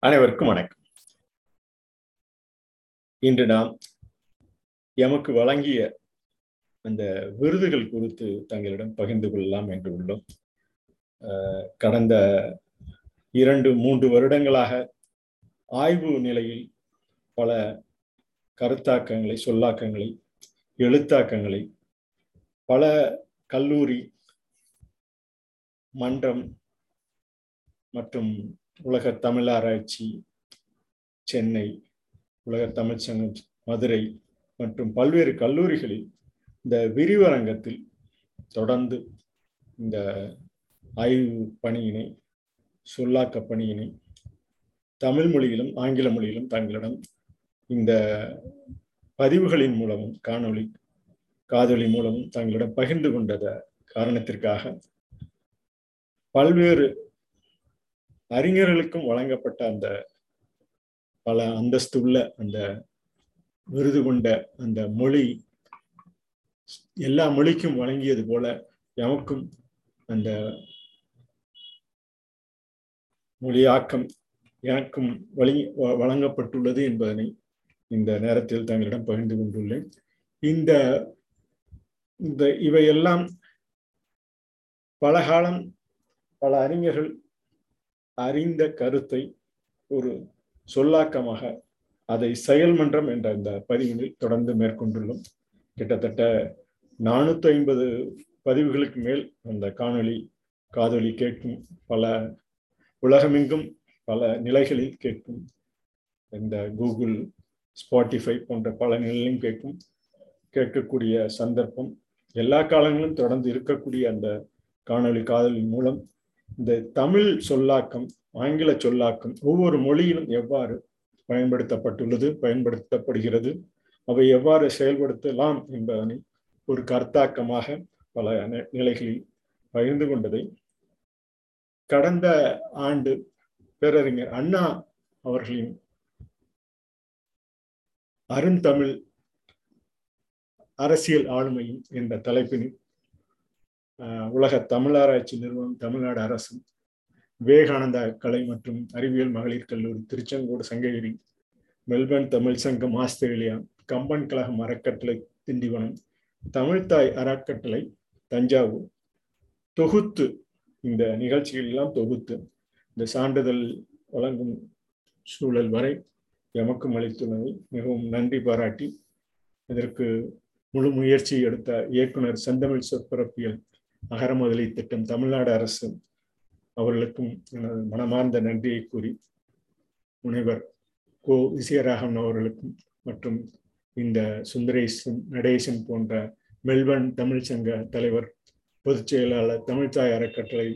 அனைவருக்கும் வணக்கம். இன்று நாம் எமக்கு வழங்கிய அந்த விருதுகள் குறித்து தங்களிடம் பகிர்ந்து கொள்ளலாம் என்று உள்ளோம். கடந்த இரண்டு மூன்று வருடங்களாக ஆய்வு நிலையில் பல கருத்தாக்கங்களை சொல்லாக்கங்களை எழுத்தாக்கங்களை பல கல்லூரி மன்றம் மற்றும் உலக தமிழ் ஆராய்ச்சி சென்னை உலக தமிழ்ச்சங்கம் மதுரை மற்றும் பல்வேறு கல்லூரிகளில் இந்த விரிவரங்கத்தில் தொடர்ந்து இந்த ஆய்வு பணியினை சொல்லாக்க பணியினை தமிழ் மொழியிலும் ஆங்கில மொழியிலும் தங்களிடம் இந்த பதிவுகளின் மூலமும் காணொளி காதொலி மூலமும் தங்களிடம் பகிர்ந்து கொண்டத காரணத்திற்காக பல்வேறு அறிஞர்களுக்கும் வழங்கப்பட்ட அந்த பல அந்தஸ்துள்ள அந்த விருது கொண்ட அந்த மொழி எல்லா மொழிக்கும் வழங்கியது போல எமக்கும் அந்த மொழியாக்கம் எனக்கும் வழங்கி வழங்கப்பட்டுள்ளது என்பதனை இந்த நேரத்தில் தங்களிடம் பகிர்ந்து கொண்டுள்ளேன். இந்த இந்த இவையெல்லாம் பல காலம் பல அறிஞர்கள் அறிந்த கருத்தை ஒரு சொல்லாக்கமாக அதை செயல்மன்றம் என்ற இந்த பதிவினை தொடர்ந்து மேற்கொண்டுள்ளோம். கிட்டத்தட்ட நானூத்தி ஐம்பது பதிவுகளுக்கு மேல் அந்த காணொளி காதொலி கேட்கும் பல உலகமெங்கும் பல நிலைகளில் கேட்கும். இந்த கூகுள் ஸ்பாட்டிஃபை போன்ற பல நிலையிலும் கேட்கும். கேட்கக்கூடிய சந்தர்ப்பம் எல்லா காலங்களிலும் தொடர்ந்து இருக்கக்கூடிய அந்த காணொலி காதலி மூலம் இந்த தமிழ் சொல்லாக்கம் ஆங்கில சொல்லாக்கம் ஒவ்வொரு மொழியிலும் எவ்வாறு பயன்படுத்தப்பட்டுள்ளது பயன்படுத்தப்படுகிறது அவை எவ்வாறு செயல்படுத்தலாம் என்பதனை ஒரு கர்த்தாக்கமாக பல நிலைகளில் பகிர்ந்து கொண்டதை கடந்த ஆண்டு பேரறிஞர் அண்ணா அவர்களின் அருந்தமிழ் அரசியல் ஆளுமையும் என்ற தலைப்பினில் உலக தமிழாராய்ச்சி நிறுவனம் தமிழ்நாடு அரசு விவேகானந்தா கலை மற்றும் அறிவியல் மகளிர் கல்லூரி திருச்செங்கோடு சங்ககிரி மெல்பர்ன் தமிழ் சங்கம் ஆஸ்திரேலியா கம்பன் கழகம் அறக்கட்டளை திண்டிவனம் தமிழ்தாய் அறக்கட்டளை தஞ்சாவூர். தொகுத்து இந்த நிகழ்ச்சிகள் எல்லாம் தொகுத்து இந்த சான்றிதழ் வழங்கும் சூழல் வரை எமக்கும் அளித்துள்ளது. மிகவும் நன்றி பாராட்டி இதற்கு முழு முயற்சி எடுத்த இயக்குனர் செந்தமிழ் சொற்பரப்பியல் அகரமுதலி திட்டம் தமிழ்நாடு அரசு அவர்களுக்கும் எனது மனமார்ந்த நன்றியை கூறி முனைவர் கோ விஜயராகவன் அவர்களுக்கும் மற்றும் இந்த சுந்தரேசன் நடேசன் போன்ற மெல்பர்ன் தமிழ்ச்சங்க தலைவர் பொதுச் செயலாளர் தமிழ்தாய் அறக்கட்டளை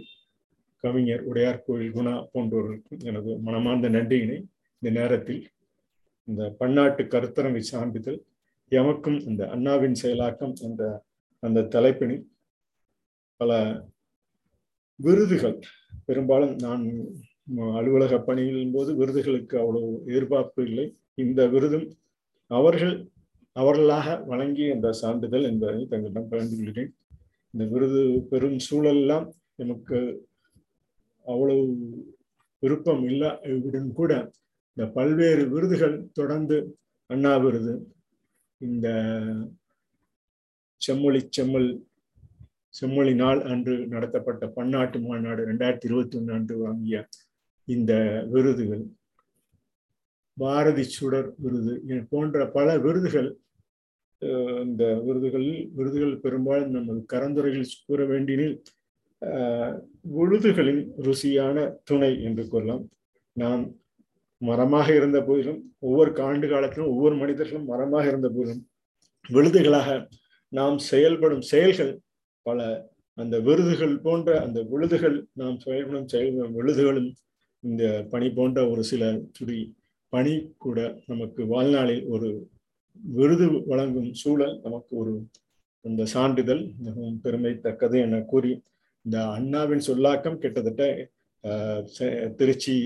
கவிஞர் உடையார் கோயில் குணா போன்றவர்களுக்கும் எனது மனமார்ந்த நன்றியினை இந்த நேரத்தில் இந்த பன்னாட்டு கருத்தரங்கு சான்றிதழ் எமக்கும் இந்த அண்ணாவின் செயலாக்கம் என்ற அந்த தலைப்பினை பல விருதுகள். பெரும்பாலும் நான் அலுவலக பணியின் போது விருதுகளுக்கு அவ்வளவு எதிர்பார்ப்பு இல்லை. இந்த விருதும் அவர்கள் அவர்களாக வழங்கிய இந்த சான்றிதழ் என்பதை தங்களிடம் பகிர்ந்து கொள்கிறேன். இந்த விருது பெரும் சூழலெல்லாம் எனக்கு அவ்வளவு விருப்பம் இல்லாவிடன் கூட இந்த பல்வேறு விருதுகள் தொடர்ந்து அண்ணா விருது. இந்த செம்மொழி செம்மல் செம்மொழி நாள் அன்று நடத்தப்பட்ட பன்னாட்டு மாநாடு ரெண்டாயிரத்தி இருபத்தி ஒன்று அன்று வாங்கிய இந்த விருதுகள். பாரதி சுடர் விருது போன்ற பல விருதுகள் இந்த விருதுகளில் விருதுகள் பெரும்பாலும் நமது கரந்துரையில் கூற வேண்டினில் விழுதுகளின் ருசியான துணை என்று கொள்ளலாம் நாம் மரமாக இருந்த போதிலும் ஒவ்வொரு ஆண்டு காலத்திலும் ஒவ்வொரு மனிதர்களும் மரமாக இருந்த போதிலும் விழுதுகளாக நாம் செயல்படும் செயல்கள் பல அந்த விருதுகள் போன்ற அந்த விழுதுகள் நாம் செயல்படும் செயல் விழுதுகளும் இந்த பணி போன்ற ஒரு சில துடி பணி கூட நமக்கு வாழ்நாளில் ஒரு விருது வழங்கும் சூழல் நமக்கு ஒரு அந்த சான்றிதழ் மிகவும் பெருமைத்தக்கது என கூறி இந்த அண்ணாவின் சொல்லாக்கம் கிட்டத்தட்ட திருச்சி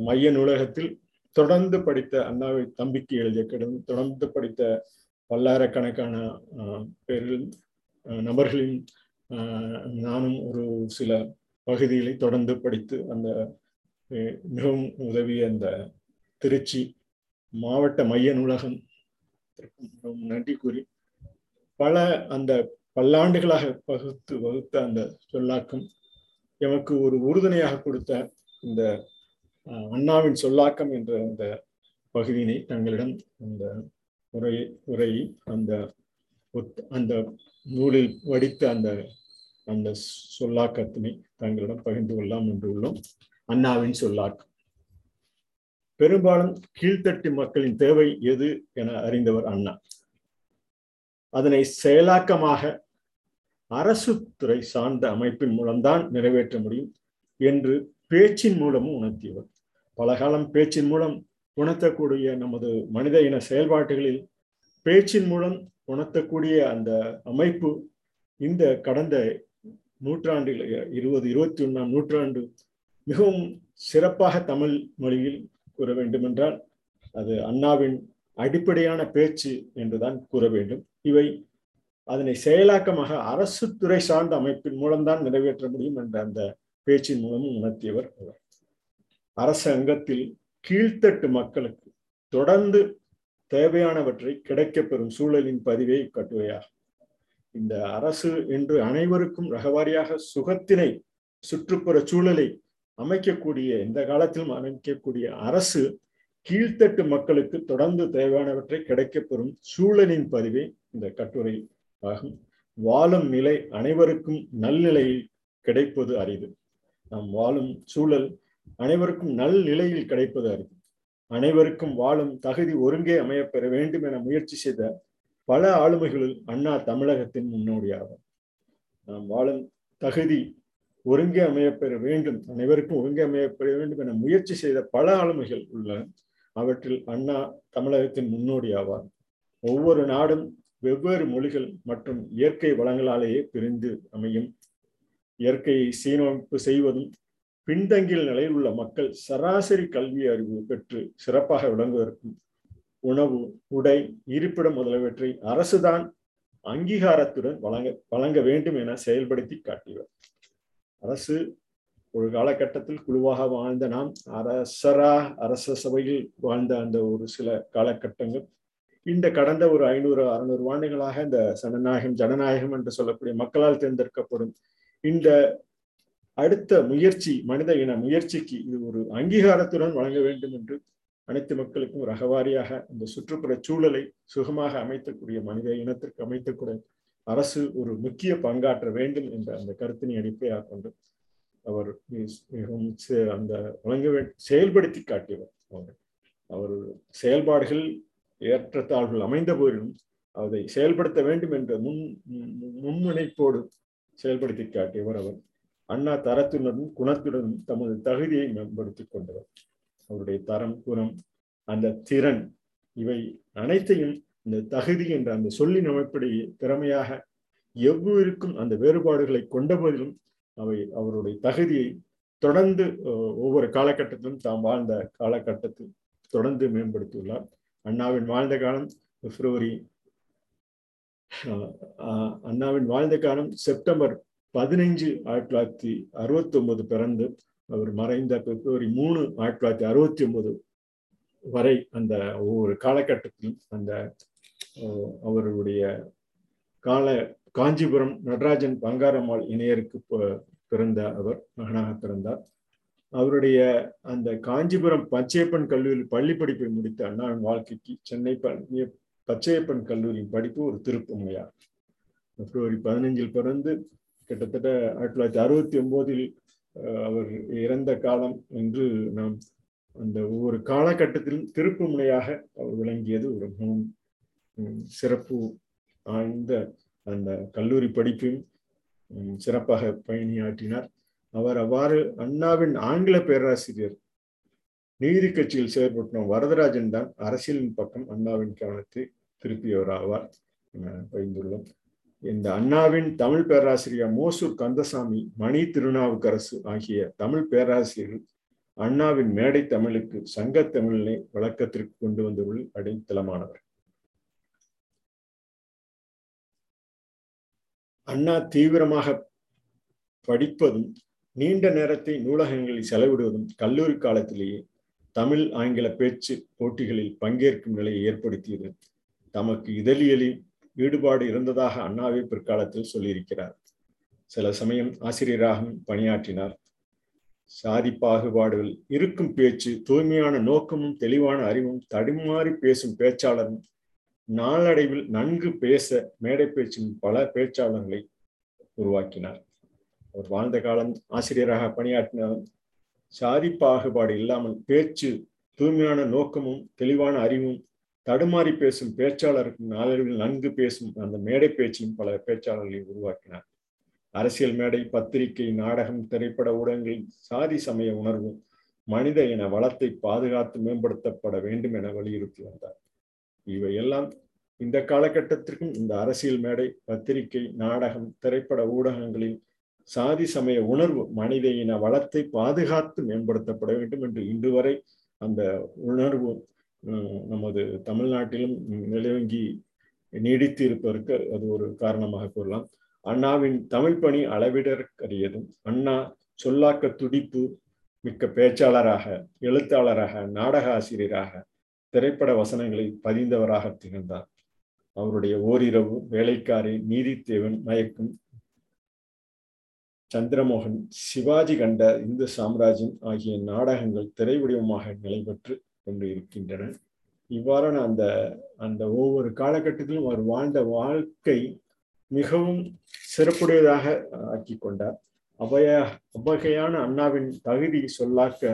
மைய நூலகத்தில் தொடர்ந்து படித்த அண்ணாவை தம்பிக்கு எழுதிய கிடந்து தொடர்ந்து படித்த பல்லாயிரக்கணக்கான பேரில் நபர்களின் நானும் ஒரு சில பகுதிகளை தொடர்ந்து படித்து அந்த மிகவும் உதவிய அந்த திருச்சி மாவட்ட மைய நூலகம் மிகவும் நன்றி கூறி பல அந்த பல்லாண்டுகளாக வகுத்து வகுத்த அந்த சொல்லாக்கம் எமக்கு ஒரு உறுதுணையாக கொடுத்த இந்த அண்ணாவின் சொல்லாக்கம் என்ற அந்த பகுதியினை தங்களிடம் அந்த உரை உரையை அந்த அந்த நூலில் வடித்த அந்த அந்த சொல்லாக்கத்தினை தங்களிடம் பகிர்ந்து கொள்ளலாம் என்று உள்ளோம். அண்ணாவின் சொல்லாக்கம். பெரும்பாலும் கீழ்த்தட்டு மக்களின் தேவை எது என அறிந்தவர் அண்ணா. அதனை செயலாக்கமாக அரசு துறை சார்ந்த அமைப்பின் மூலம்தான் நிறைவேற்ற முடியும் என்று பேச்சின் மூலமும் உணர்த்தியவர். பல காலம் பேச்சின் மூலம் உணர்த்தக்கூடிய நமது மனித இன செயல்பாட்டுகளில் பேச்சின் மூலம் உணர்த்தக்கூடிய அந்த அமைப்பு இந்த கடந்த நூற்றாண்டில் இருபது இருபத்தி ஒன்றாம் நூற்றாண்டு மிகவும் சிறப்பாக தமிழ் மொழியில் கூற வேண்டுமென்றால் அது அண்ணாவின் அடிப்படையான பேச்சு என்றுதான் கூற வேண்டும். இவை அதனை செயலாக்கமாக அரசு துறை சார்ந்த அமைப்பின் மூலம்தான் நிறைவேற்ற முடியும் என்ற அந்த பேச்சின் மூலமும் உணர்த்தியவர் அவர். அரசு அங்கத்தில் கீழ்த்தட்டு மக்களுக்கு தொடர்ந்து தேவையானவற்றை கிடைக்கப்பெறும் சூழலின் பதிவே கட்டுரையாகும் இந்த அரசு என்று அனைவருக்கும் ரகவாரியாக சுகத்தினை சுற்றுப்புற சூழலை அமைக்கக்கூடிய இந்த காலத்திலும் அமைக்கக்கூடிய அரசு கீழ்த்தட்டு மக்களுக்கு தொடர்ந்து தேவையானவற்றை கிடைக்கப்பெறும் சூழலின் பதிவே இந்த கட்டுரை ஆகும். வாழும் நிலை அனைவருக்கும் நல்நிலையில் கிடைப்பது அரிது. நாம் வாழும் சூழல் அனைவருக்கும் நல் நிலையில் கிடைப்பது அரிது. அனைவருக்கும் வாழும் தகுதி ஒருங்கே அமையப்பெற வேண்டும் என முயற்சி செய்த பல ஆளுமைகளில் அண்ணா தமிழகத்தின் முன்னோடியாகும் நாம் வாழும் தகுதி ஒருங்கே அமையப்பெற வேண்டும் அனைவருக்கும் ஒருங்கே அமையப்பெற வேண்டும் என முயற்சி செய்த பல ஆளுமைகள் உள்ளன. அவற்றில் அண்ணா தமிழகத்தின் முன்னோடி ஆவார் ஒவ்வொரு நாடும் வெவ்வேறு மொழிகள் மற்றும் இயற்கை வளங்களாலேயே பிரிந்து அமையும். இயற்கையை சீரமைப்பு செய்வதும் பின்தங்கிய நிலையில் உள்ள மக்கள் சராசரி கல்வி அறிவு பெற்று சிறப்பாக விளங்குவதற்கும் உணவு உடை இருப்பிடம் முதலியவற்றை அரசுதான் அங்கீகாரத்துடன் வழங்க வழங்க வேண்டும் என செயல்படுத்தி காட்டியவர். அரசு ஒரு காலகட்டத்தில் குழுவாக வாழ்ந்த நாம் அரசரா அரச சபையில் வாழ்ந்த அந்த ஒரு சில காலகட்டங்கள் இந்த கடந்த ஒரு ஐநூறு அறுநூறு ஆண்டுகளாக இந்த சனநாயகம் ஜனநாயகம் என்று சொல்லக்கூடிய மக்களால் தேர்ந்தெடுக்கப்படும் இந்த அடுத்த முயற்சி மனித இன முயற்சிக்கு இது ஒரு அங்கீகாரத்துடன் வழங்க வேண்டும் என்று அனைத்து மக்களுக்கும் ரகவாரியாக இந்த சுற்றுப்புற சூழலை சுகமாக அமைத்தக்கூடிய மனித இனத்திற்கு அமைத்தக்கூடிய அரசு ஒரு முக்கிய பங்காற்ற வேண்டும் என்ற அந்த கருத்தினை அடிப்படையாக கொண்டு அவர் மிகவும் அந்த வழங்க செயல்படுத்தி காட்டியவர் அவர். அவர் செயல்பாடுகள் ஏற்றத்தாழ்வுகள் அமைந்த போதிலும் அதை செயல்படுத்த வேண்டும் என்ற முன் முன்முனைப்போடு செயல்படுத்தி காட்டியவர் அவர். அண்ணா தரத்துடனும் குணத்துடனும் தமது தகுதியை மேம்படுத்திக் கொண்டவர். அவருடைய தரம் குணம் அந்த திறன் இவை அனைத்தையும் இந்த தகுதி என்ற அந்த சொல்லின் அமைப்படையே திறமையாக எவ்விருக்கும் அந்த வேறுபாடுகளை கொண்ட போதிலும் அவை அவருடைய தகுதியை தொடர்ந்து ஒவ்வொரு காலகட்டத்திலும் தாம் வாழ்ந்த காலகட்டத்தில் தொடர்ந்து மேம்படுத்தியுள்ளார். அண்ணாவின் வாழ்ந்த காலம் பிப்ரவரி அண்ணாவின் வாழ்ந்த காலம் செப்டம்பர் பதினைஞ்சு ஆயிரத்தி தொள்ளாயிரத்தி அறுபத்தி ஒன்பது பிறந்து அவர் மறைந்த பிப்ரவரி மூணு ஆயிரத்தி தொள்ளாயிரத்தி அறுபத்தி ஒன்பது வரை அந்த ஒவ்வொரு காலகட்டத்திலும் அந்த அவருடைய கால காஞ்சிபுரம் நடராஜன் பங்காரம்மாள் இணையருக்கு பிறந்த அவர் மகனாக பிறந்தார். அவருடைய அந்த காஞ்சிபுரம் பச்சையப்பன் கல்லூரியில் பள்ளி படிப்பை முடித்த அண்ணாவின் வாழ்க்கைக்கு சென்னை பச்சையப்பன் கல்லூரியின் படிப்பு ஒரு திருப்புமையார் பிப்ரவரி பதினைஞ்சில் பிறந்து கிட்டத்தட்ட ஆயிரத்தி தொள்ளாயிரத்தி அறுபத்தி ஒன்பதில் அவர் இறந்த காலம் என்று நாம் அந்த ஒவ்வொரு காலகட்டத்திலும் திருப்பு முனையாக அவர் விளங்கியது ஒரு மிகவும் சிறப்பு ஆழ்ந்த அந்த கல்லூரி படிப்பையும் சிறப்பாக பயணியாற்றினார். அவர் அவ்வாறு அண்ணாவின் ஆங்கில பேராசிரியர் நீதி கட்சியில் செயற்பட்ட வரதராஜன் தான் அரசியலின் பக்கம் அண்ணாவின் கவனத்தை திருப்பியவர் ஆவார் பகிர்ந்துள்ளோம். இந்த அண்ணாவின் தமிழ் பேராசிரியர் மோசூர் கந்தசாமி மணி திருநாவுக்கரசு ஆகிய தமிழ் பேராசிரியர் அண்ணாவின் மேடை தமிழுக்கு சங்க தமிழினை வழக்கத்திற்கு கொண்டு வந்துள்ள அடித்தளமானவர் அண்ணா தீவிரமாக படிப்பதும் நீண்ட நேரத்தை நூலகங்களில் செலவிடுவதும் கல்லூரி காலத்திலேயே தமிழ் ஆங்கில பேச்சு போட்டிகளில் பங்கேற்கும் நிலையை ஏற்படுத்தியது. தமக்கு இதழியலில் ஈடுபாடு இருந்ததாக அண்ணாவே பிற்காலத்தில் சொல்லியிருக்கிறார். சில சமயம் ஆசிரியராகவும் பணியாற்றினார். சாதி பாகுபாடுகள் இருக்கும் பேச்சு தூய்மையான நோக்கமும் தெளிவான அறிவும் தடுமாறி பேசும் பேச்சாளரும் நாளடைவில் நன்கு பேச மேடை பேச்சின் பல பேச்சாளர்களை உருவாக்கினார். அவர் வாழ்ந்த காலம் ஆசிரியராக பணியாற்றினார் சாதி பாகுபாடு இல்லாமல் பேச்சு தூய்மையான நோக்கமும் தெளிவான அறிவும் தடுமாறி பேசும் பேச்சாளருக்கு நாளடைவில் நன்கு பேசும் அந்த மேடை பேச்சையும் பல பேச்சாளர்களை உருவாக்கினார். அரசியல் மேடை பத்திரிகை நாடகம் திரைப்பட ஊடகங்களில் சாதி சமய உணர்வு மனித இன வளத்தை பாதுகாத்து மேம்படுத்தப்பட வேண்டும் என வலியுறுத்தி வந்தார். இவையெல்லாம் இந்த காலகட்டத்திற்கும் இந்த அரசியல் மேடை பத்திரிகை நாடகம் திரைப்பட ஊடகங்களில் சாதி சமய உணர்வு மனித இன வளத்தை பாதுகாத்து மேம்படுத்தப்பட வேண்டும் என்று இன்று வரை அந்த உணர்வு நமது தமிழ்நாட்டிலும் நிலவங்கி நீடித்து இருப்பதற்கு அது ஒரு காரணமாக கூறலாம். அண்ணாவின் தமிழ் பணி அளவிடற்கரியதும் அண்ணா சொல்லாக்க துடிப்பு மிக்க பேச்சாளராக எழுத்தாளராக நாடக ஆசிரியராக திரைப்பட வசனங்களை பதிந்தவராக திகழ்ந்தார். அவருடைய ஓரிரவு வேலைக்காரி நீதித்தேவன் மயக்கும் சந்திரமோகன் சிவாஜி கண்ட இந்து சாம்ராஜ்யம் ஆகிய நாடகங்கள் திரை வடிவமாக நிலைபெற்று கொண்டு இருக்கின்றன. இவ்வாறான அந்த அந்த ஒவ்வொரு காலகட்டத்திலும் அவர் வாழ்ந்த வாழ்க்கை மிகவும் சிறப்புடையதாக ஆக்கி கொண்டார். அவைய அவ்வகையான அண்ணாவின் தகுதி சொல்லாக்க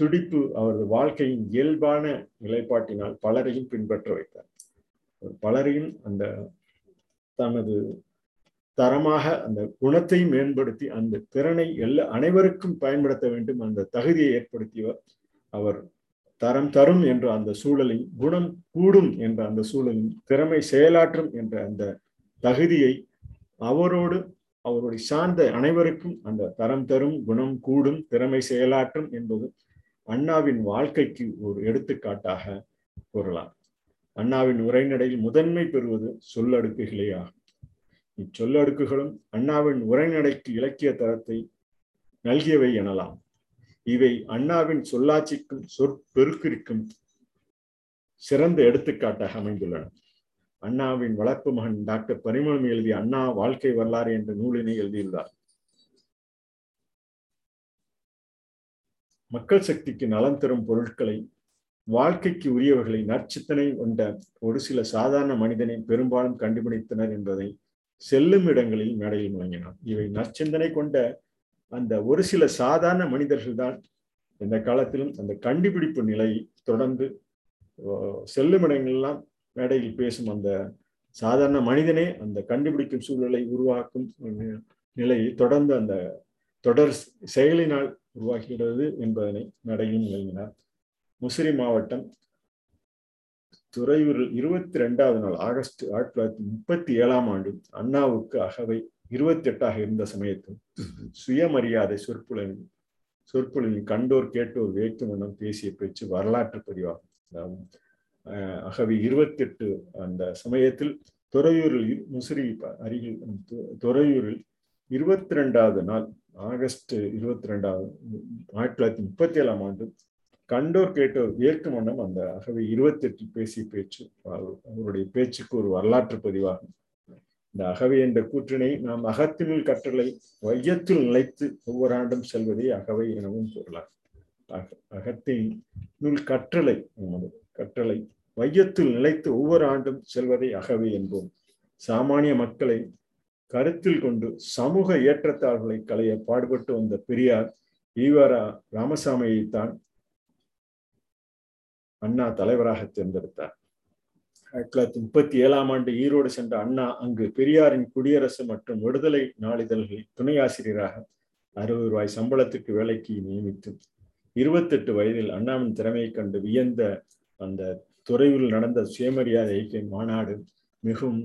துடிப்பு அவரது வாழ்க்கையின் இயல்பான நிலைப்பாட்டினால் பலரையும் பின்பற்ற வைத்தார். பலரையும் அந்த தனது தரமாக அந்த குணத்தை மேம்படுத்தி அந்த திறனை எல்லா அனைவருக்கும் பயன்படுத்த வேண்டும் அந்த தகுதியை ஏற்படுத்தியவர் அவர். தரம் தரும் என்ற அந்த சூழலில் குணம் கூடும் என்ற அந்த சூழலில் திறமை செயலாற்றும் என்ற அந்த தகுதியை அவரோடு அவருடைய சார்ந்த அனைவருக்கும் அந்த தரம் தரும் குணம் கூடும் திறமை செயலாற்றும் என்பது அண்ணாவின் வாழ்க்கைக்கு ஒரு எடுத்துக்காட்டாக கூறலாம். அண்ணாவின் உரைநடையில் முதன்மை பெறுவது சொல்லடுக்குகளே ஆகும். இச்சொல்லடுக்குகளும் அண்ணாவின் உரைநடைக்கு இலக்கிய தரத்தை நல்கியவை எனலாம். இவை அண்ணாவின் சொல்லாட்சிக்கும் சொற்பெருக்கிற்கும் சிறந்த எடுத்துக்காட்டாக அமைந்துள்ளன. அண்ணாவின் வளர்ப்பு மகன் டாக்டர் பரிமளம் எழுதிய அண்ணா வாழ்க்கை வரலாறு என்ற நூலினை எழுதியுள்ளார். மக்கள் சக்திக்கு நலம் தரும் பொருட்களை வாழ்க்கைக்கு உரியவர்களை நற்சித்தனை கொண்ட ஒரு சில சாதாரண மனிதனை பெரும்பாலும் கண்டுபிடித்தனர் என்பதை செல்லும் இடங்களில் மேடையில் முழங்கினார். இவை நற்சிந்தனை கொண்ட அந்த ஒரு சில சாதாரண மனிதர்கள் தான் இந்த காலத்திலும் அந்த கண்டுபிடிப்பு நிலை தொடர்ந்து செல்லும் இடங்கள்லாம் மேடையில் பேசும் அந்த சாதாரண மனிதனே அந்த கண்டுபிடிக்கும் சூழலை உருவாக்கும் நிலையை தொடர்ந்து அந்த தொடர் செயலினால் உருவாகிறது என்பதனை மேடையில் விளங்கினார் முசிறி மாவட்டம் துறையூரில் இருபத்தி ரெண்டாவது நாள் ஆகஸ்ட் ஆயிரத்தி தொள்ளாயிரத்தி முப்பத்தி ஏழாம் ஆண்டு அண்ணாவுக்கு அகவை இருபத்தி எட்டாக இருந்த சமயத்தில் சுயமரியாதை சொற்பொழில் சொற்பொழிவில் கண்டோர் கேட்டோர் வேட்டும் எண்ணம் பேசிய பேச்சு வரலாற்று பதிவாகும். அகவி இருபத்தி எட்டு அந்த சமயத்தில் துறையூரில் முசிறி அருகில் துறையூரில் இருபத்தி ரெண்டாவது நாள் ஆகஸ்ட் இருபத்தி ரெண்டாவது ஆயிரத்தி தொள்ளாயிரத்தி முப்பத்தி ஏழாம் ஆண்டு கண்டோர் கேட்டோர் ஏற்கும் வண்ணம் அந்த அகவை இருபத்தி எட்டு பேசிய பேச்சு அவருடைய பேச்சுக்கு ஒரு வரலாற்று பதிவாகும். இந்த அகவை என்ற கூற்றினை நாம் அகத்தினுள் கற்றலை வையத்தில் நிலைத்து ஒவ்வொரு ஆண்டும் செல்வதே அகவை எனவும் கூறலாம். அகத்தின் கற்றலை கற்றலை வையத்தில் நிலைத்து ஒவ்வொரு ஆண்டும் செல்வதை அகவை என்போம். சாமானிய மக்களை கருத்தில் கொண்டு சமூக ஏற்றத்தாழ்வுகளை களைய பாடுபட்டு வந்த பெரியார் ஈவரா ராமசாமியைத்தான் அண்ணா தலைவராக தேர்ந்தெடுத்தார். ஆயிரத்தி தொள்ளாயிரத்தி முப்பத்தி ஏழாம் ஆண்டு ஈரோடு சென்ற அண்ணா அங்கு பெரியாரின் குடியரசு மற்றும் விடுதலை நாளிதழ்களில் துணை ஆசிரியராக அறுபது ரூபாய் சம்பளத்துக்கு வேலைக்கு நியமித்து இருபத்தெட்டு வயதில் அண்ணாவின் திறமையை கண்டு வியந்த அந்த துறையில் நடந்த சுயமரியாதை ஐக்கிய மாநாடு மிகவும்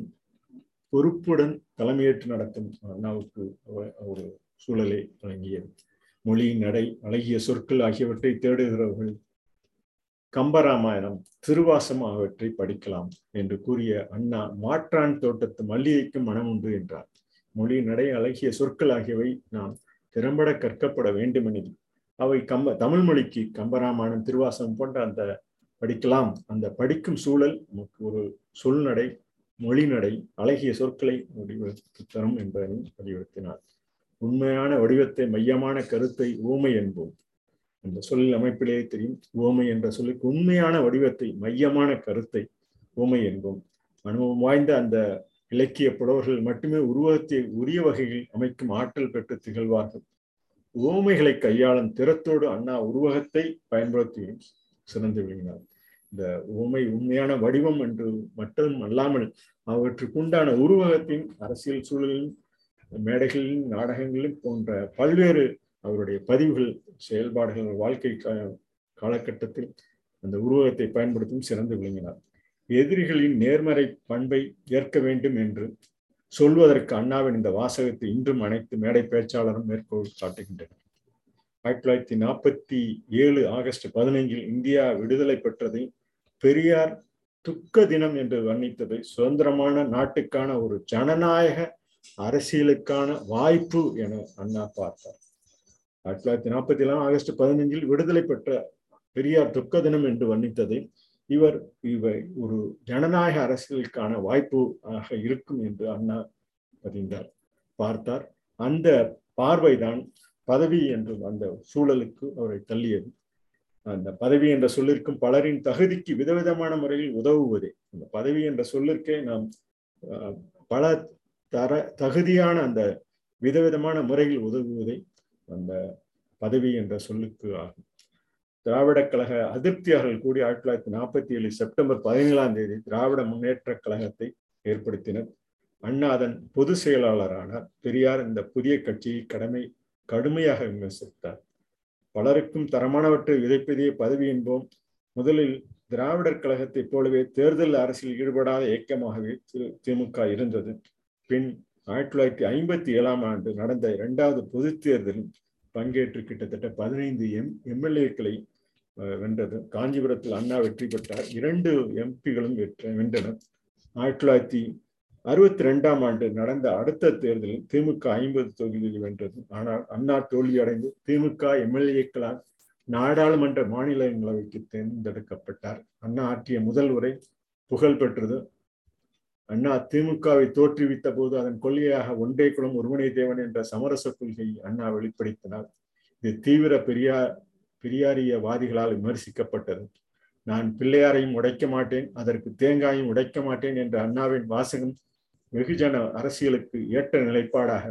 பொறுப்புடன் தலைமையேற்று நடத்தும் அண்ணாவுக்கு ஒரு சூழலை வழங்கியது. மொழி நடை அழகிய சொற்கள் ஆகியவற்றை தேடுகிறவர்கள் கம்பராமாயணம் திருவாசம் ஆகியவற்றை படிக்கலாம் என்று கூறிய அண்ணா மாற்றான் தோட்டத்து மல்லிகைக்கும் மனம் உண்டு என்றார். மொழி நடை அழகிய சொற்கள் ஆகியவை நாம் திறம்பட கற்கப்பட வேண்டுமெனில் அவை கம்ப தமிழ் மொழிக்கு கம்பராமாயணம் திருவாசம் போன்ற அந்த படிக்கலாம். அந்த படிக்கும் சூழல் நமக்கு ஒரு சொல்நடை மொழி நடை அழகிய சொற்களை வடிவெடுத்து தரும் என்பதனை வலியுறுத்தினார். உண்மையான வடிவத்தை மையமான கருத்தை ஊமை என்போம். அந்த சொல் அமைப்பிலே தெரியும். ஓமை என்ற சொல்லுக்கு உண்மையான வடிவத்தை மையமான கருத்தை ஓமை என்போம். அனுபவம் வாய்ந்த அந்த இலக்கிய புலவர்கள் மட்டுமே உருவகத்தை உரிய வகையில் அமைக்கும் ஆற்றல் பெற்று திகழ்வார்கள். ஓமைகளை கையாளும் திறத்தோடு அண்ணா உருவகத்தை பயன்படுத்தியும் சிறந்து விளங்கினார். இந்த ஓமை உண்மையான வடிவம் என்று மட்டும் அல்லாமல் அவற்றுக்குண்டான உருவகத்தின் அரசியல் சூழலிலும் மேடைகளிலும் நாடகங்களிலும் போன்ற பல்வேறு அவருடைய பதிவுகள் செயல்பாடுகள் வாழ்க்கை காலகட்டத்தில் அந்த உருவகத்தை பயன்படுத்தும் சிறந்து விளங்கினார். எதிரிகளின் நேர்மறை பண்பை ஏற்க வேண்டும் என்று சொல்வதற்கு அண்ணாவின் இந்த வாசகத்தை இன்றும் அனைத்து மேடை பேச்சாளரும் மேற்கோள் காட்டுகின்றனர். ஆயிரத்தி தொள்ளாயிரத்தி நாற்பத்தி ஏழு ஆகஸ்ட் பதினைஞ்சில் இந்தியா விடுதலை பெற்றதை பெரியார் துக்க தினம் என்று வர்ணித்ததை சுதந்திரமான நாட்டுக்கான ஒரு ஜனநாயக அரசியலுக்கான வாய்ப்பு என அண்ணா பார்த்தார். ஆயிரத்தி தொள்ளாயிரத்தி நாற்பத்தி ஏழாம் ஆகஸ்ட் பதினஞ்சில் விடுதலை பெற்ற பெரியார் துக்க தினம் என்று வர்ணித்ததை இவர் இவை ஒரு ஜனநாயக அரசியலுக்கான வாய்ப்பு ஆக இருக்கும் என்று அண்ணா பதிந்தார் பார்த்தார். அந்த பார்வைதான் பதவி என்று அந்த சூழலுக்கு அவரை தள்ளியது. அந்த பதவி என்ற சொல்லிற்கும் பலரின் தகுதிக்கு விதவிதமான முறையில் உதவுவதே. அந்த பதவி என்ற சொல்லிற்கே நாம் பல தர தகுதியான அந்த விதவிதமான முறையில் உதவுவதை அந்த பதவி என்ற சொல்லுக்கு ஆகும். திராவிட கழக அதிருப்தியாளர்கள் கூடி ஆயிரத்தி தொள்ளாயிரத்தி நாற்பத்தி ஏழு செப்டம்பர் பதினேழாம் தேதி திராவிட முன்னேற்ற கழகத்தை ஏற்படுத்தினர். அண்ணா அதன் செயலாளரான செயலாளரானார். பெரியார் இந்த புதிய கட்சியை கடமை கடுமையாக விமர்சித்தார். பலருக்கும் தரமானவற்றை விதைப்பதே பதவி என்போம். முதலில் திராவிடர் கழகத்தைப் போலவே தேர்தல் அரசியல் ஈடுபடாத இயக்கமாகவே திமுக இருந்தது. பின் ஆயிரத்தி தொள்ளாயிரத்தி ஐம்பத்தி ஏழாம் ஆண்டு நடந்த இரண்டாவது பொது தேர்தலில் பங்கேற்று கிட்டத்தட்ட பதினைந்து எம் எம்எல்ஏக்களை வென்றது. காஞ்சிபுரத்தில் அண்ணா வெற்றி பெற்றார். இரண்டு எம்பிகளும் வெற்ற வென்றனர். ஆயிரத்தி தொள்ளாயிரத்தி அறுபத்தி ரெண்டாம் ஆண்டு நடந்த அடுத்த தேர்தலில் திமுக ஐம்பது தொகுதியில் வென்றது. ஆனால் அண்ணா தோல்வியடைந்து திமுக எம்எல்ஏக்களால் நாடாளுமன்ற மாநிலங்களவைக்கு தேர்ந்தெடுக்கப்பட்டார். அண்ணா ஆற்றிய முதல் உரை புகழ் பெற்றது. அண்ணா திமுகவை தோற்றுவித்த போது அதன் கொள்கையாக ஒன்றே குலம் ஒருவனை தேவன் என்ற சமரச கொள்கையை அண்ணா வெளிப்படுத்தினார். இது தீவிர பெரியார் பெரியாரியவாதிகளால் விமர்சிக்கப்பட்டது. நான் பிள்ளையாரையும் உடைக்க மாட்டேன் அதற்கு தேங்காயும் உடைக்க மாட்டேன் என்ற அண்ணாவின் வாசகம் வெகுஜன அரசியலுக்கு ஏற்ற நிலைப்பாடாக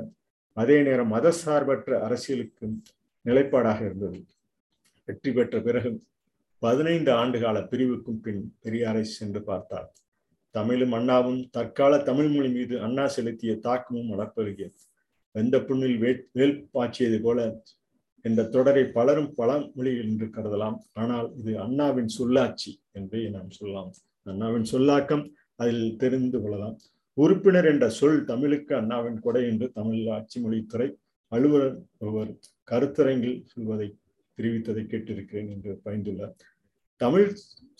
அதே நேரம் மதசார்பற்ற அரசியலுக்கு நிலைப்பாடாக இருந்தது. வெற்றி பெற்ற பிறகு பதினைந்து ஆண்டுகால பிரிவுக்கும் பின் பெரியாரை சென்று பார்த்தார். தமிழும் அண்ணாவும் தற்கால தமிழ் மொழி மீது அண்ணா செலுத்திய தாக்கமும் வளர்ப்பருகிறது வெந்த புண்ணில் வே வேல் பாய்ச்சியது போல என்ற தொடரை பலரும் பல மொழிகள் என்று கருதலாம். ஆனால் இது அண்ணாவின் சொல்லாட்சி என்பதை நாம் சொல்லலாம். அண்ணாவின் சொல்லாக்கம் அதில் தெரிந்து கொள்ளலாம். உறுப்பினர் என்ற சொல் தமிழுக்கு அண்ணாவின் கொடை என்று தமிழ் ஆட்சி மொழித்துறை அலுவலர் ஒருவர் கருத்தரங்கில் சொல்வதை தெரிவித்ததை கேட்டிருக்கிறேன் என்று பயந்துள்ளார் தமிழ்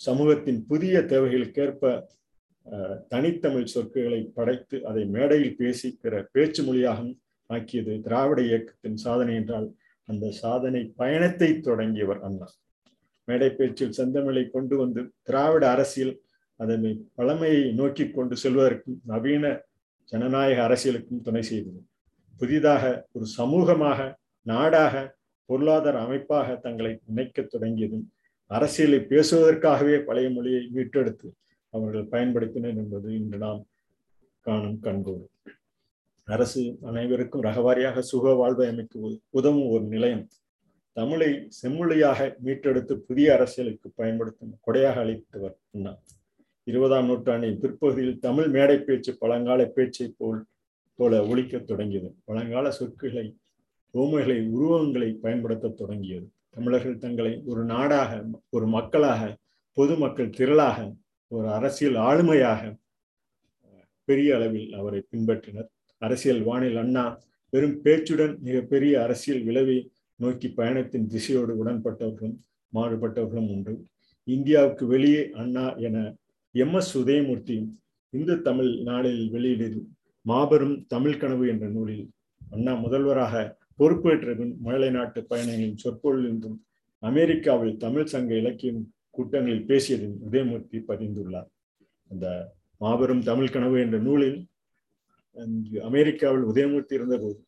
சமூகத்தின் புதிய தேவைகளுக்கேற்ப தனித்தமிழ் சொற்களை படைத்து அதை மேடையில் பேசி பேச்சு மொழியாகவும் ஆக்கியது திராவிட இயக்கத்தின் சாதனை என்றால் அந்த சாதனை பயணத்தை தொடங்கியவர் அண்ணா. மேடை பேச்சில் செந்தமிழை கொண்டு வந்து திராவிட அரசியல் அதனை பழமையை நோக்கி கொண்டு செல்வதற்கும் நவீன ஜனநாயக அரசியலுக்கும் துணை செய்தது. புதிதாக ஒரு சமூகமாக நாடாக பொருளாதார அமைப்பாக தங்களை இணைக்க தொடங்கியதும் அரசியலை பேசுவதற்காகவே பழைய மொழியை மீட்டெடுத்து அவர்கள் பயன்படுத்தினர் என்பது இன்று நாம் காணும் கண்கோடு. அரசு அனைவருக்கும் ரகவாரியாக சுக வாழ்வை அமைக்க உதவும் ஒரு நிலையம். தமிழை செம்மொழியாக மீட்டெடுத்து புதிய அரசியலுக்கு பயன்படுத்தும் கொடையாக அளித்தவர் அண்ணா இருபதாம் நூற்றாண்டின் பிற்பகுதியில் தமிழ் மேடை பேச்சு பழங்கால பேச்சை போல் போல ஒழிக்கத் தொடங்கியது. பழங்கால சொற்களை ஓமைகளை உருவங்களை பயன்படுத்த தொடங்கியது. தமிழர்கள் தங்களை ஒரு நாடாக ஒரு மக்களாக பொதுமக்கள் திரளாக ஒரு அரசியல் ஆளுமையாக பெரிய அளவில் அவரை பின்பற்றினர். அரசியல் வானில் அண்ணா வெறும் பேச்சுடன் மிகப்பெரிய அரசியல் விளைவை நோக்கி பயணத்தின் திசையோடு உடன்பட்டவர்களும் மாறுபட்டவர்களும் உண்டு. இந்தியாவுக்கு வெளியே அண்ணா என எம். எஸ். உதயமூர்த்தி இந்து தமிழ் நாளில் வெளியிடு மாபெரும் தமிழ் கனவு என்ற நூலில் அண்ணா முதல்வராக பொறுப்பேற்ற பின் மழலை நாட்டு பயணங்களின் சொற்பொழிலிருந்தும் அமெரிக்காவில் தமிழ் சங்க இலக்கியம் கூட்டங்களில் பேசியதில் உதயமூர்த்தி பதிந்துள்ளார். அந்த மாபெரும் தமிழ் கனவு என்ற நூலில் அமெரிக்காவில் உதயமூர்த்தி இருந்தபோது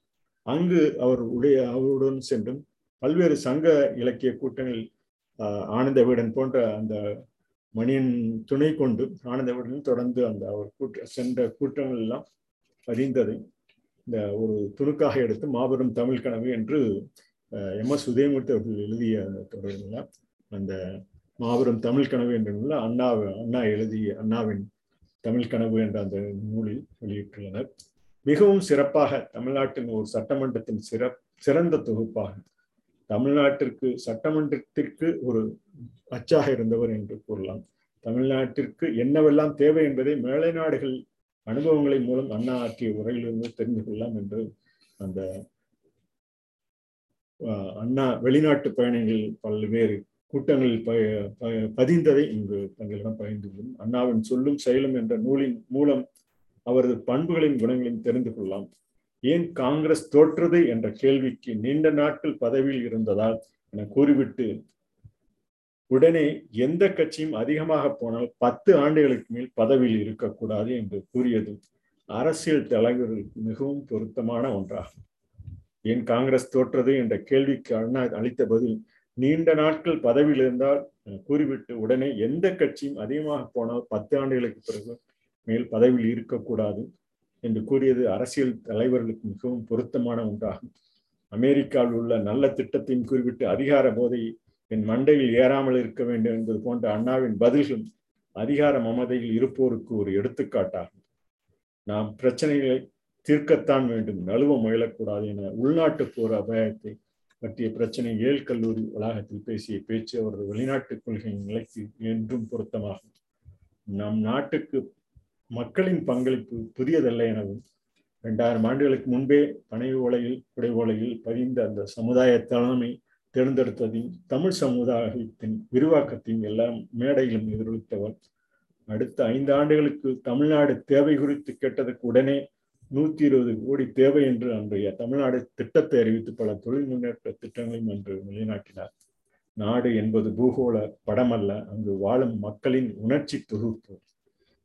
அங்கு அவர் உடைய அவருடன் சென்றும் பல்வேறு சங்க இலக்கிய கூட்டங்களில் ஆனந்த வீடன் போன்ற அந்த மணியின் துணை கொண்டு ஆனந்த வீடன் தொடர்ந்து அந்த அவர் கூட்ட சென்ற கூட்டங்கள் எல்லாம் பதிந்ததை இந்த ஒரு துணுக்காக எடுத்து மாபெரும் தமிழ் கனவு என்று எம் எஸ் உதயமூர்த்தி அவர்கள் எழுதிய அந்த அந்த மாபெரும் தமிழ் கனவு என்ற நூலில் அண்ணா அண்ணா எழுதிய அண்ணாவின் தமிழ் கனவு என்ற அந்த நூலில் வெளியிட்டுள்ளனர். மிகவும் சிறப்பாக தமிழ்நாட்டின் ஒரு சட்டமன்றத்தின் சிறப் சிறந்த தொகுப்பாக தமிழ்நாட்டிற்கு சட்டமன்றத்திற்கு ஒரு அச்சாக இருந்தவர் என்று கூறலாம். தமிழ்நாட்டிற்கு என்னவெல்லாம் தேவை என்பதை மேலை நாடுகள் அனுபவங்களின் மூலம் அண்ணா ஆற்றிய உரையிலிருந்து தெரிந்து கொள்ளலாம் என்று அந்த அண்ணா வெளிநாட்டு பயணங்களில் பல்வேறு கூட்டங்களில் ப பதிந்ததை இங்கு தங்களிடம் பகிர்ந்து கொள்ளும். அண்ணாவின் சொல்லும் செயலும் என்ற நூலின் மூலம் அவரது பண்புகளின் குணங்களையும் தெரிந்து கொள்ளலாம். ஏன் காங்கிரஸ் தோற்றது என்ற கேள்விக்கு நீண்ட நாட்கள் பதவியில் இருந்ததால் என கூறிவிட்டு உடனே எந்த கட்சியும் அதிகமாக போனால் பத்து ஆண்டுகளுக்கு மேல் பதவியில் இருக்கக்கூடாது என்று கூறியது அரசியல் தலைவர்களுக்கு மிகவும் பொருத்தமான ஒன்றாகும். ஏன் காங்கிரஸ் தோற்றது என்ற கேள்விக்கு அண்ணா அளித்த பதில் நீண்ட நாட்கள் பதவியில் இருந்தால் கூறிவிட்டு உடனே எந்த கட்சியும் அதிகமாக போனால் பத்து ஆண்டுகளுக்கு பிறகு மேல் பதவியில் இருக்கக்கூடாது என்று கூறியது அரசியல் தலைவர்களுக்கு மிகவும் பொருத்தமான ஒன்றாகும். அமெரிக்காவில் உள்ள நல்ல திட்டத்தையும் குறிப்பிட்டு அதிகார போதை என் மண்டையில் ஏறாமல் இருக்க வேண்டும் என்பது போன்ற அண்ணாவின் பதில்களும் அதிகார மமதையில் இருப்போருக்கு ஒரு எடுத்துக்காட்டாகும். நாம் பிரச்சனைகளை தீர்க்கத்தான் வேண்டும் நழுவ முயலக்கூடாது என உள்நாட்டு போர் அபாயத்தை பற்றிய பிரச்சனை ஏல் கல்லூரி வளாகத்தில் பேசிய பேச்சு அவரது வெளிநாட்டு கொள்கையின் நிலைக்கு என்றும் பொருத்தமாகும். நம் நாட்டுக்கு மக்களின் பங்களிப்பு புதியதல்ல எனவும் இரண்டாயிரம் ஆண்டுகளுக்கு முன்பே பனை ஓலையில் குடை ஓலையில் பதிந்த அந்த சமுதாய தலைமை தேர்ந்தெடுத்ததையும் தமிழ் சமுதாயத்தின் விரிவாக்கத்தையும் எல்லாம் மேடையிலும் எதிரொலித்தவர். அடுத்த ஐந்து ஆண்டுகளுக்கு தமிழ்நாடு தேவை குறித்து கேட்டதற்கு உடனே நூத்தி இருபது கோடி தேவை என்று அன்றைய தமிழ்நாடு திட்டத்தை அறிவித்து பல தொழில் முன்னேற்ற திட்டங்களையும் அன்று நிலைநாட்டினார். நாடு என்பது பூகோள படம் அல்ல அங்கு வாழும் மக்களின் உணர்ச்சி தொகுப்பு.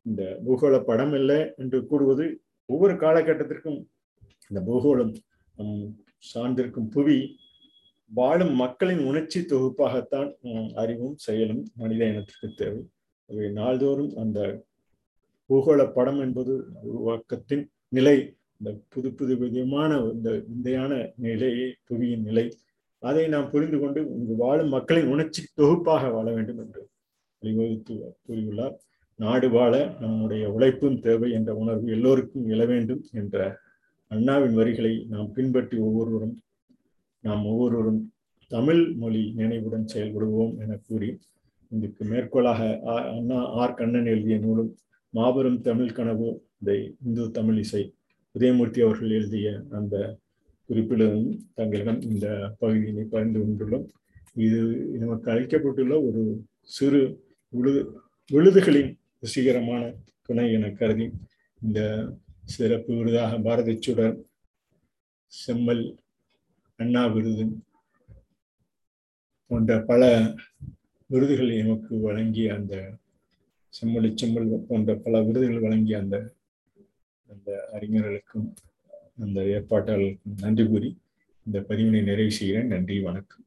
இந்த பூகோள படம் இல்லை என்று கூறுவது ஒவ்வொரு காலகட்டத்திற்கும் இந்த பூகோளம் சார்ந்திருக்கும் புவி வாழும் மக்களின் உணர்ச்சி தொகுப்பாகத்தான் அறிவும் செயலும் மனித இனத்திற்கு தேவை. அவை நாள்தோறும் அந்த பூகோள படம் என்பது உருவாக்கத்தின் நிலை இந்த புது புது விதமான இந்த விந்தையான நிலையை புவியின் நிலை. அதை நாம் புரிந்து கொண்டு இங்கு வாழும் மக்களின் உணர்ச்சி தொகுப்பாக வாழ வேண்டும் என்று வழிவகுத்து கூறியுள்ளார். நாடு வாழ நம்முடைய உழைப்பும் தேவை என்ற உணர்வு எல்லோருக்கும் எழ வேண்டும் என்ற அண்ணாவின் வரிகளை நாம் பின்பற்றி ஒவ்வொருவரும் நாம் ஒவ்வொருவரும் தமிழ் மொழி நினைவுடன் செயல்படுவோம் என கூறி இதுக்கு மேற்கோளாக அண்ணா ஆர் கண்ணன் எழுதிய நூலும் மாபெரும் தமிழ் கனவு இந்த இந்து தமிழ் இசை உதயமூர்த்தி அவர்கள் எழுதிய அந்த குறிப்பிலும் தங்களிடம் இந்த பகுதியினை பகிர்ந்து கொண்டுள்ளோம். இது நமக்கு அளிக்கப்பட்டுள்ள ஒரு சிறு விழுது விழுதுகளின் ருசிகரமான துணை என கருதி இந்த சிறப்பு விருதாக பாரதி சுடர் செம்மல் அண்ணா விருது போன்ற பல விருதுகளை எமக்கு வழங்கிய அந்த செம்மொழி செம்மல் போன்ற பல விருதுகள் வழங்கிய அந்த அந்த அறிஞர்களுக்கும் அந்த ஏற்பாட்டாளர்களுக்கும் நன்றி கூறி இந்த பதிவினை நிறைவு செய்கிறேன். நன்றி வணக்கம்.